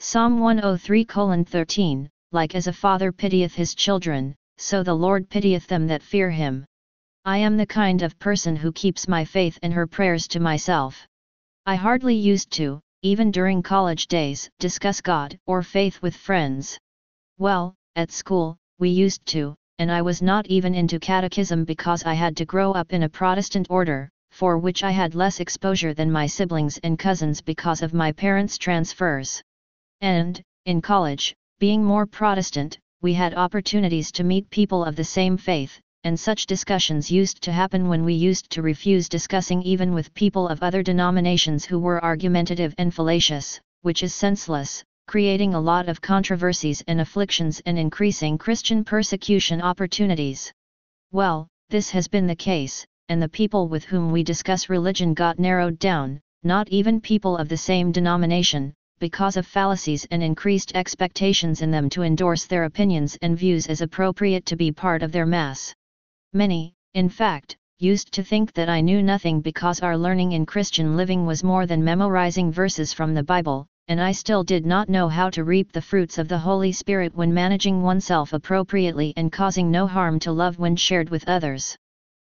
Psalm 103 13, Like as a father pitieth his children, so the Lord pitieth them that fear him. I am the kind of person who keeps my faith and her prayers to myself. I hardly used to, even during college days, discuss God or faith with friends. Well, at school, we used to, and I was not even into catechism because I had to grow up in a Protestant order, for which I had less exposure than my siblings and cousins because of my parents' transfers. And, in college, being more Protestant, we had opportunities to meet people of the same faith, and such discussions used to happen when we used to refuse discussing even with people of other denominations who were argumentative and fallacious, which is senseless, creating a lot of controversies and afflictions and increasing Christian persecution opportunities. Well, this has been the case, and the people with whom we discuss religion got narrowed down, not even people of the same denomination, because of fallacies and increased expectations in them to endorse their opinions and views as appropriate to be part of their mass. Many, in fact, used to think that I knew nothing because our learning in Christian living was more than memorizing verses from the Bible, and I still did not know how to reap the fruits of the Holy Spirit when managing oneself appropriately and causing no harm to love when shared with others.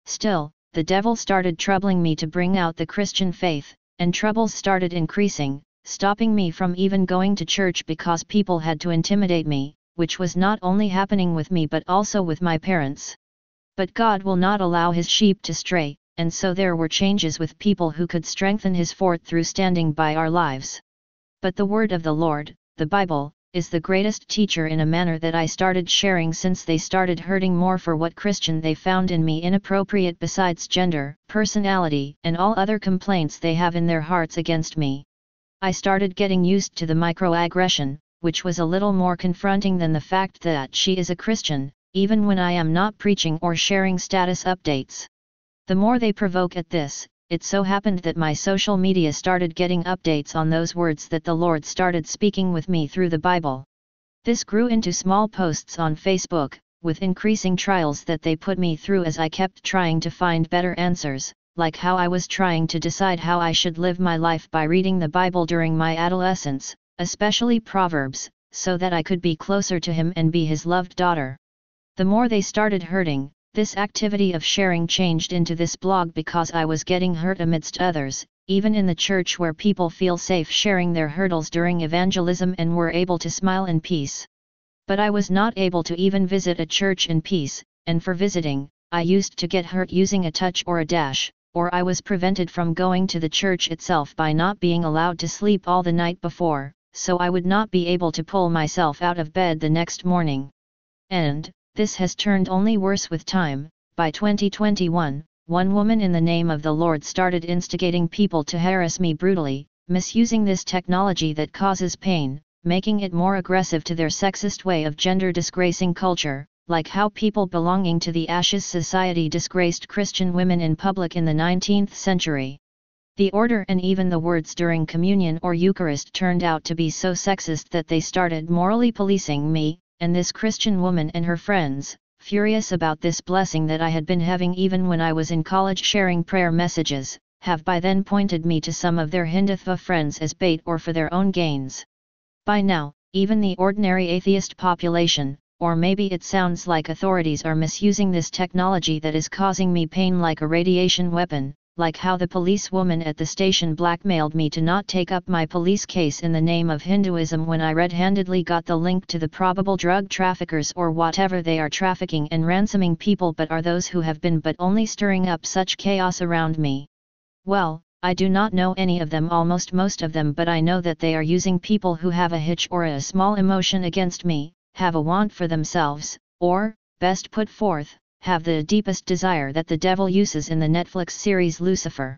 Still, the devil started troubling me to bring out the Christian faith, and troubles started increasing, stopping me from even going to church because people had to intimidate me, which was not only happening with me but also with my parents. But God will not allow his sheep to stray, and so there were changes with people who could strengthen his fort through standing by our lives. But the word of the Lord, the Bible, is the greatest teacher in a manner that I started sharing since they started hurting more for what Christian they found in me inappropriate besides gender, personality, and all other complaints they have in their hearts against me. I started getting used to the microaggression, which was a little more confronting than the fact that she is a Christian, even when I am not preaching or sharing status updates. The more they provoke at this, it so happened that my social media started getting updates on those words that the Lord started speaking with me through the Bible. This grew into small posts on Facebook, with increasing trials that they put me through as I kept trying to find better answers, like how I was trying to decide how I should live my life by reading the Bible during my adolescence, especially Proverbs, so that I could be closer to Him and be His loved daughter. The more they started hurting, this activity of sharing changed into this blog because I was getting hurt amidst others, even in the church where people feel safe sharing their hurdles during evangelism and were able to smile in peace. But I was not able to even visit a church in peace, and for visiting, I used to get hurt using a touch or a dash, or I was prevented from going to the church itself by not being allowed to sleep all the night before, so I would not be able to pull myself out of bed the next morning. And, this has turned only worse with time. By 2021, one woman in the name of the Lord started instigating people to harass me brutally, misusing this technology that causes pain, making it more aggressive to their sexist way of gender disgracing culture, like how people belonging to the Ashes Society disgraced Christian women in public in the 19th century. The order and even the words during communion or Eucharist turned out to be so sexist that they started morally policing me, and this Christian woman and her friends, furious about this blessing that I had been having even when I was in college sharing prayer messages, have by then pointed me to some of their Hindutva friends as bait or for their own gains. By now, even the ordinary atheist population, or maybe it sounds like authorities are misusing this technology that is causing me pain like a radiation weapon, like how the policewoman at the station blackmailed me to not take up my police case in the name of Hinduism when I red-handedly got the link to the probable drug traffickers or whatever they are trafficking and ransoming people but are those who have been but only stirring up such chaos around me. Well, I do not know any of them almost most of them but I know that they are using people who have a hitch or a small emotion against me, have a want for themselves, or, best put forth, have the deepest desire that the devil uses in the Netflix series Lucifer.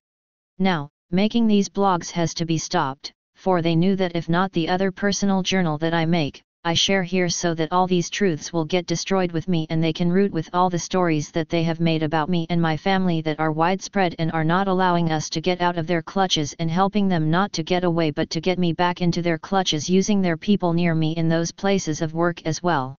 Now, making these blogs has to be stopped, for they knew that if not the other personal journal that I make, I share here so that all these truths will get destroyed with me and they can root with all the stories that they have made about me and my family that are widespread and are not allowing us to get out of their clutches and helping them not to get away but to get me back into their clutches using their people near me in those places of work as well.